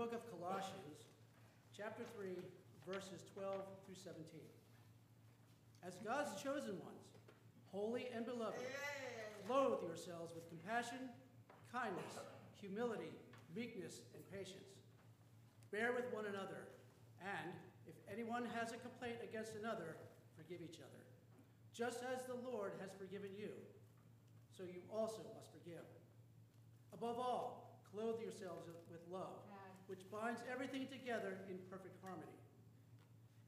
Book of Colossians, chapter 3, verses 12 through 17. As God's chosen ones, holy and beloved, clothe yourselves with compassion, kindness, humility, meekness, and patience. Bear with one another, and if anyone has a complaint against another, forgive each other. Just as the Lord has forgiven you, so you also must forgive. Above all, clothe yourselves with love, which binds everything together in perfect harmony.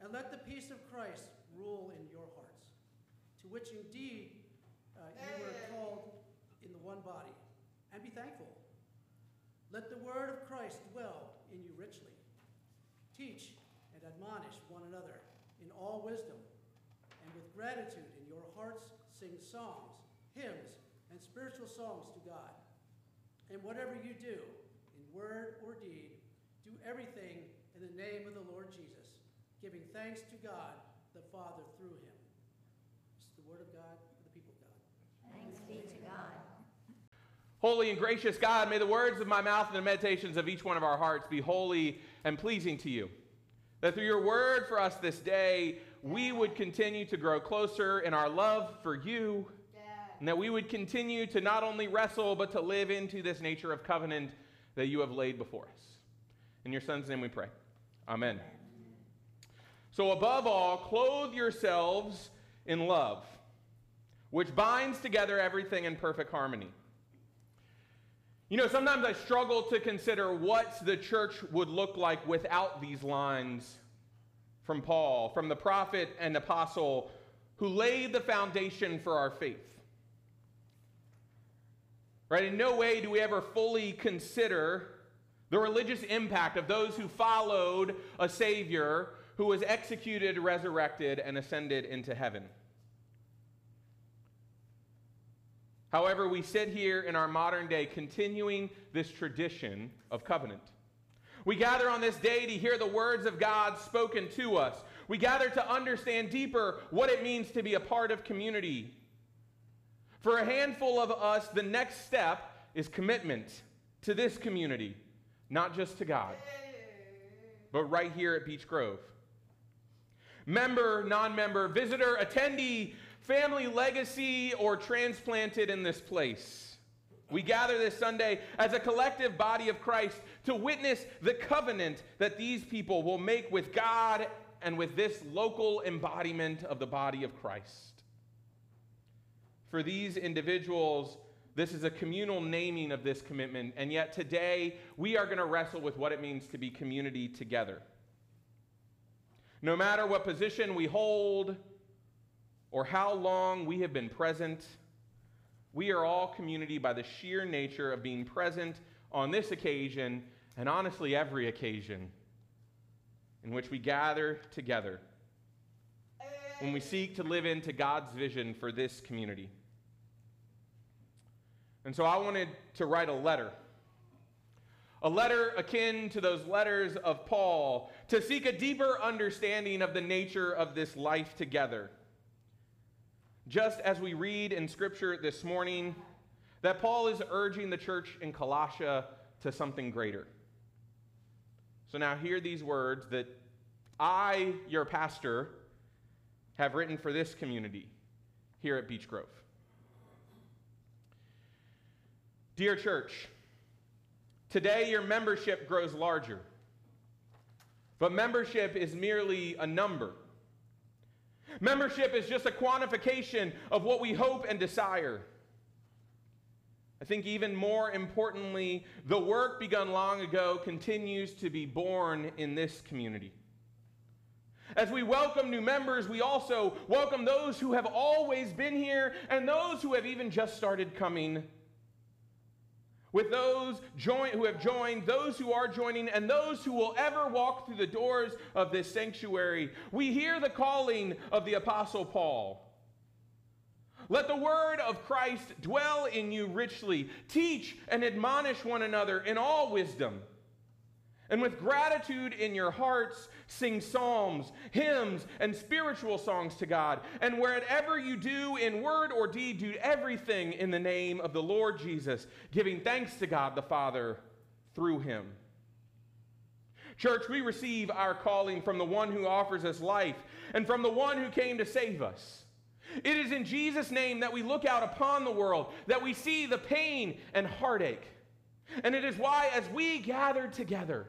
And let the peace of Christ rule in your hearts, to which indeed uh, you were called in the one body. And be thankful. Let the word of Christ dwell in you richly. Teach and admonish one another in all wisdom, and with gratitude in your hearts sing psalms, hymns, and spiritual songs to God. And whatever you do, in word or deed, do everything in the name of the Lord Jesus, giving thanks to God the Father through him. This is the word of God for the people of God. Thanks be to God. Holy and gracious God, may the words of my mouth and the meditations of each one of our hearts be holy and pleasing to you. That through your word for us this day, we would continue to grow closer in our love for you, and that we would continue to not only wrestle, but to live into this nature of covenant that you have laid before us. In your Son's name we pray. Amen. So, above all, clothe yourselves in love, which binds together everything in perfect harmony. You know, sometimes I struggle to consider what the church would look like without these lines from Paul, from the prophet and apostle who laid the foundation for our faith. Right? In no way do we ever fully consider the religious impact of those who followed a Savior who was executed, resurrected, and ascended into heaven. However, we sit here in our modern day continuing this tradition of covenant. We gather on this day to hear the words of God spoken to us. We gather to understand deeper what it means to be a part of community. For a handful of us, the next step is commitment to this community, not just to God, but right here at Beech Grove. Member, non member, visitor, attendee, family legacy, or transplanted in this place. We gather this Sunday as a collective body of Christ to witness the covenant that these people will make with God and with this local embodiment of the body of Christ. For these individuals, this is a communal naming of this commitment, and yet today we are going to wrestle with what it means to be community together. No matter what position we hold or how long we have been present, we are all community by the sheer nature of being present on this occasion and honestly every occasion in which we gather together when we seek to live into God's vision for this community. And so I wanted to write a letter. A letter akin to those letters of Paul to seek a deeper understanding of the nature of this life together. Just as we read in Scripture this morning, that Paul is urging the church in Colossia to something greater. So now, hear these words that I, your pastor, have written for this community here at Beech Grove. Dear church, today your membership grows larger. But membership is merely a number. Membership is just a quantification of what we hope and desire. I think even more importantly, the work begun long ago continues to be born in this community. As we welcome new members, we also welcome those who have always been here and those who have even just started coming. With those join, who have joined, those who are joining, and those who will ever walk through the doors of this sanctuary, we hear the calling of the Apostle Paul. Let the word of Christ dwell in you richly. Teach and admonish one another in all wisdom. And with gratitude in your hearts, sing psalms, hymns, and spiritual songs to God. And wherever you do, in word or deed, do everything in the name of the Lord Jesus, giving thanks to God the Father through him. Church, we receive our calling from the one who offers us life and from the one who came to save us. It is in Jesus' name that we look out upon the world, that we see the pain and heartache. And it is why, as we gather together,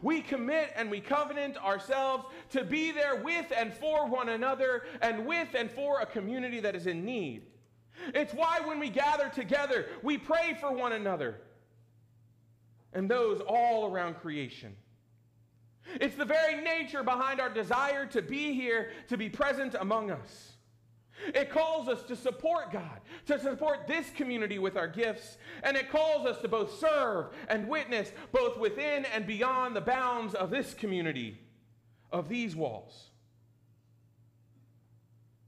we commit and we covenant ourselves to be there with and for one another and with and for a community that is in need. It's why when we gather together, we pray for one another and those all around creation. It's the very nature behind our desire to be here, to be present among us. It calls us to support God, to support this community with our gifts, and it calls us to both serve and witness both within and beyond the bounds of this community, of these walls.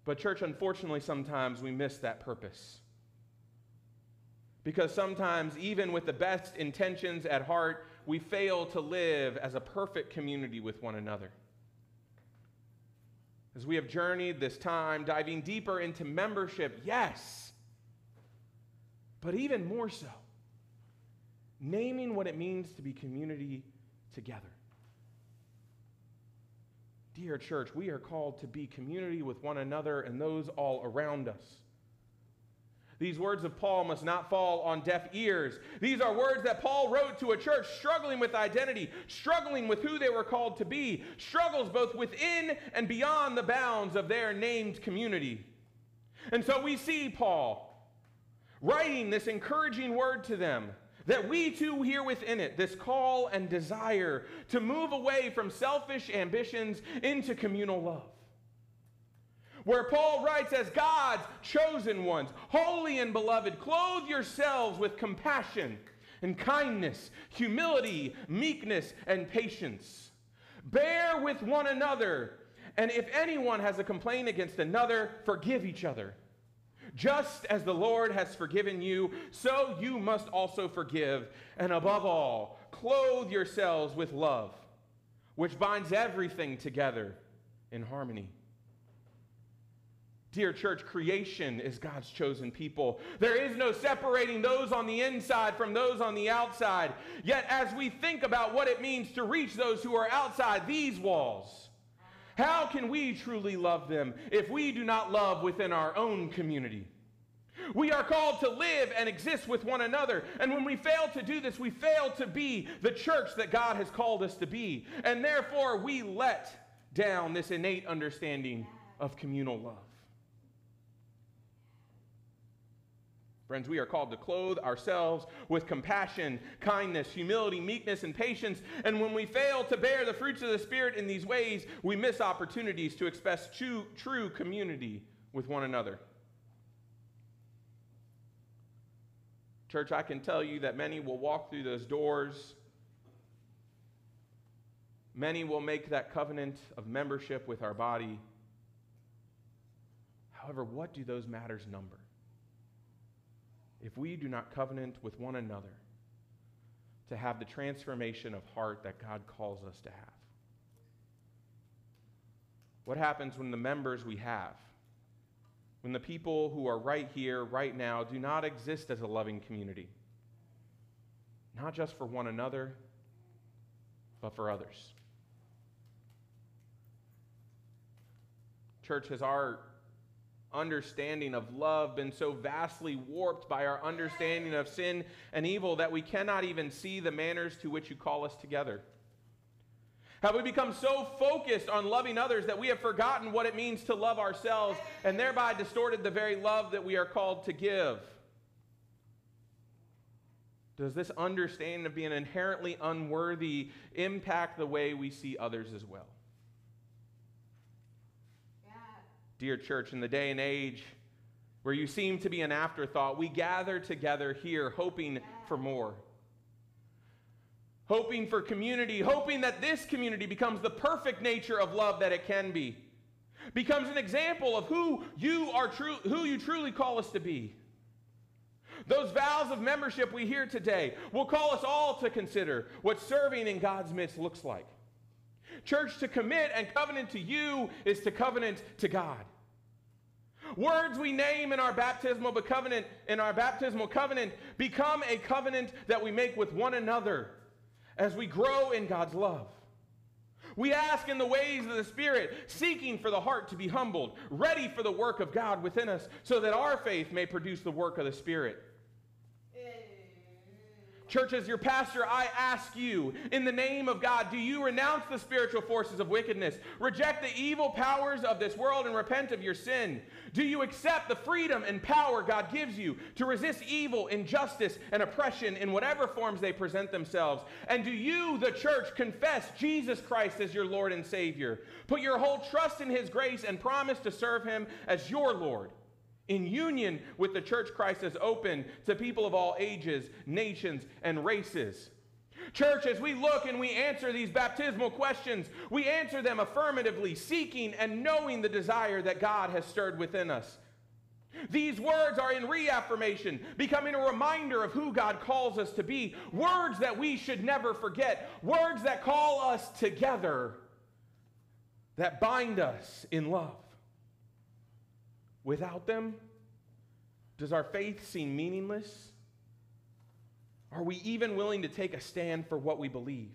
But, church, unfortunately, sometimes we miss that purpose. Because sometimes, even with the best intentions at heart, we fail to live as a perfect community with one another as we have journeyed this time, diving deeper into membership, yes, but even more so, naming what it means to be community together. Dear church, we are called to be community with one another and those all around us. These words of Paul must not fall on deaf ears. These are words that Paul wrote to a church struggling with identity, struggling with who they were called to be, struggles both within and beyond the bounds of their named community. And so we see Paul writing this encouraging word to them that we too hear within it this call and desire to move away from selfish ambitions into communal love where Paul writes, as God's chosen ones, holy and beloved, clothe yourselves with compassion and kindness, humility, meekness, and patience. Bear with one another, and if anyone has a complaint against another, forgive each other. Just as the Lord has forgiven you, so you must also forgive. And above all, clothe yourselves with love, which binds everything together in harmony. Dear church, creation is God's chosen people. There is no separating those on the inside from those on the outside. Yet, as we think about what it means to reach those who are outside these walls, how can we truly love them if we do not love within our own community? We are called to live and exist with one another. And when we fail to do this, we fail to be the church that God has called us to be. And therefore, we let down this innate understanding of communal love. Friends, we are called to clothe ourselves with compassion, kindness, humility, meekness, and patience. And when we fail to bear the fruits of the Spirit in these ways, we miss opportunities to express true, true community with one another. Church, I can tell you that many will walk through those doors. Many will make that covenant of membership with our body. However, what do those matters number? If we do not covenant with one another to have the transformation of heart that God calls us to have? What happens when the members we have, when the people who are right here, right now, do not exist as a loving community? Not just for one another, but for others. Church, has our understanding of love been so vastly warped by our understanding of sin and evil that we cannot even see the manners to which you call us together? Have we become so focused on loving others that we have forgotten what it means to love ourselves and thereby distorted the very love that we are called to give? Does this understanding of being inherently unworthy impact the way we see others as well? Dear church, in the day and age where you seem to be an afterthought, we gather together here hoping for more. Hoping for community, hoping that this community becomes the perfect nature of love that it can be. Becomes an example of who you are true who you truly call us to be. Those vows of membership we hear today will call us all to consider what serving in God's midst looks like. Church, to commit and covenant to you is to covenant to God. Words we name in our baptismal covenant, in our baptismal covenant, become a covenant that we make with one another as we grow in God's love. We ask in the ways of the Spirit, seeking for the heart to be humbled, ready for the work of God within us, so that our faith may produce the work of the Spirit. Church, as your pastor, I ask you, in the name of God, do you renounce the spiritual forces of wickedness, reject the evil powers of this world, and repent of your sin? Do you accept the freedom and power God gives you to resist evil, injustice, and oppression in whatever forms they present themselves? And do you, the church, confess Jesus Christ as your Lord and Savior? Put your whole trust in His grace and promise to serve Him as your Lord in union with the church Christ has opened to people of all ages, nations, and races. Church, as we look and we answer these baptismal questions, we answer them affirmatively, seeking and knowing the desire that God has stirred within us. These words are in reaffirmation, becoming a reminder of who God calls us to be. Words that we should never forget. Words that call us together, that bind us in love. Without them, does our faith seem meaningless? Are we even willing to take a stand for what we believe?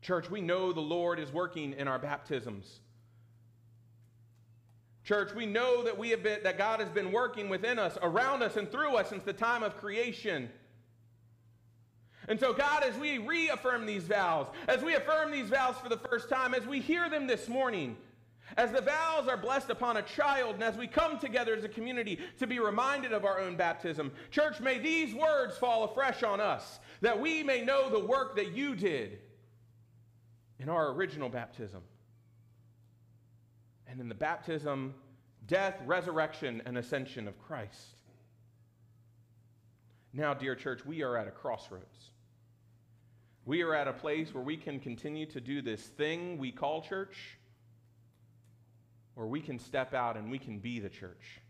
Church, we know the Lord is working in our baptisms. Church, we know that we have been that God has been working within us, around us and through us since the time of creation. And so, God, as we reaffirm these vows, as we affirm these vows for the first time, as we hear them this morning, as the vows are blessed upon a child, and as we come together as a community to be reminded of our own baptism, church, may these words fall afresh on us, that we may know the work that you did in our original baptism. And in the baptism, death, resurrection, and ascension of Christ. Now, dear church, we are at a crossroads. We are at a place where we can continue to do this thing we call church or we can step out and we can be the church.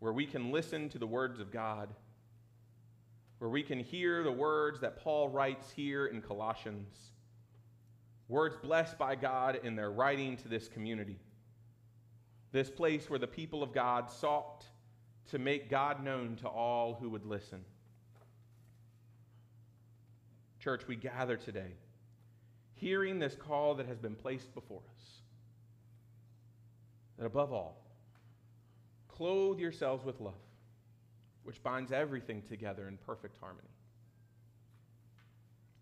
Where we can listen to the words of God. Where we can hear the words that Paul writes here in Colossians. Words blessed by God in their writing to this community. This place where the people of God sought to make God known to all who would listen. Church, we gather today hearing this call that has been placed before us. That above all, clothe yourselves with love, which binds everything together in perfect harmony.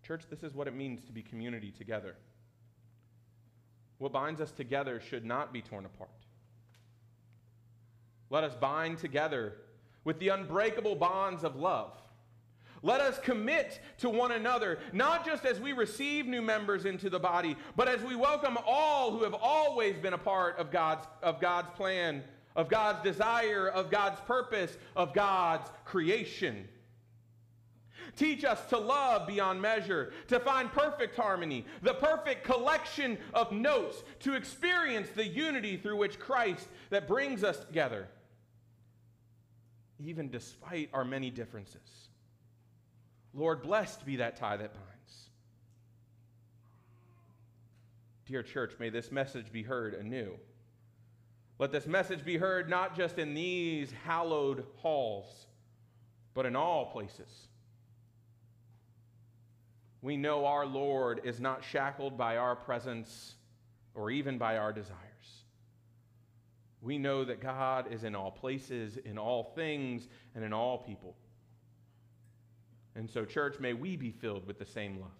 Church, this is what it means to be community together. What binds us together should not be torn apart. Let us bind together with the unbreakable bonds of love let us commit to one another, not just as we receive new members into the body, but as we welcome all who have always been a part of God's, of God's plan, of God's desire, of God's purpose, of God's creation. Teach us to love beyond measure, to find perfect harmony, the perfect collection of notes, to experience the unity through which Christ that brings us together, even despite our many differences. Lord, blessed be that tie that binds. Dear church, may this message be heard anew. Let this message be heard not just in these hallowed halls, but in all places. We know our Lord is not shackled by our presence or even by our desires. We know that God is in all places, in all things, and in all people. And so, church, may we be filled with the same love.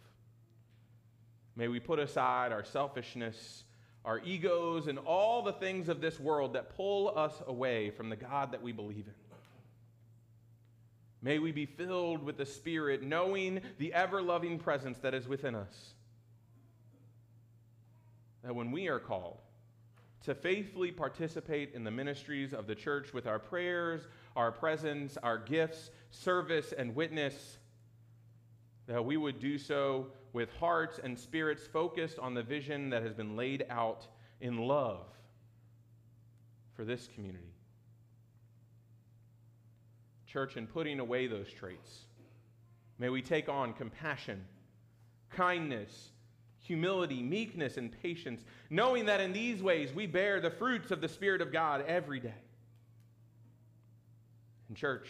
May we put aside our selfishness, our egos, and all the things of this world that pull us away from the God that we believe in. May we be filled with the Spirit, knowing the ever loving presence that is within us. That when we are called to faithfully participate in the ministries of the church with our prayers, our presence, our gifts, service, and witness, that we would do so with hearts and spirits focused on the vision that has been laid out in love for this community. Church, in putting away those traits, may we take on compassion, kindness, humility, meekness, and patience, knowing that in these ways we bear the fruits of the Spirit of God every day. And church,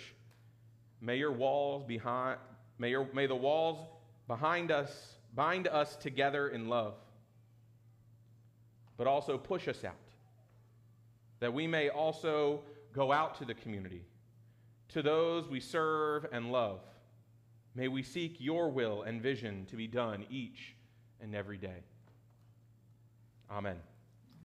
may your walls behind, may, your, may the walls behind us bind us together in love, but also push us out, that we may also go out to the community, to those we serve and love. May we seek your will and vision to be done each and every day. Amen.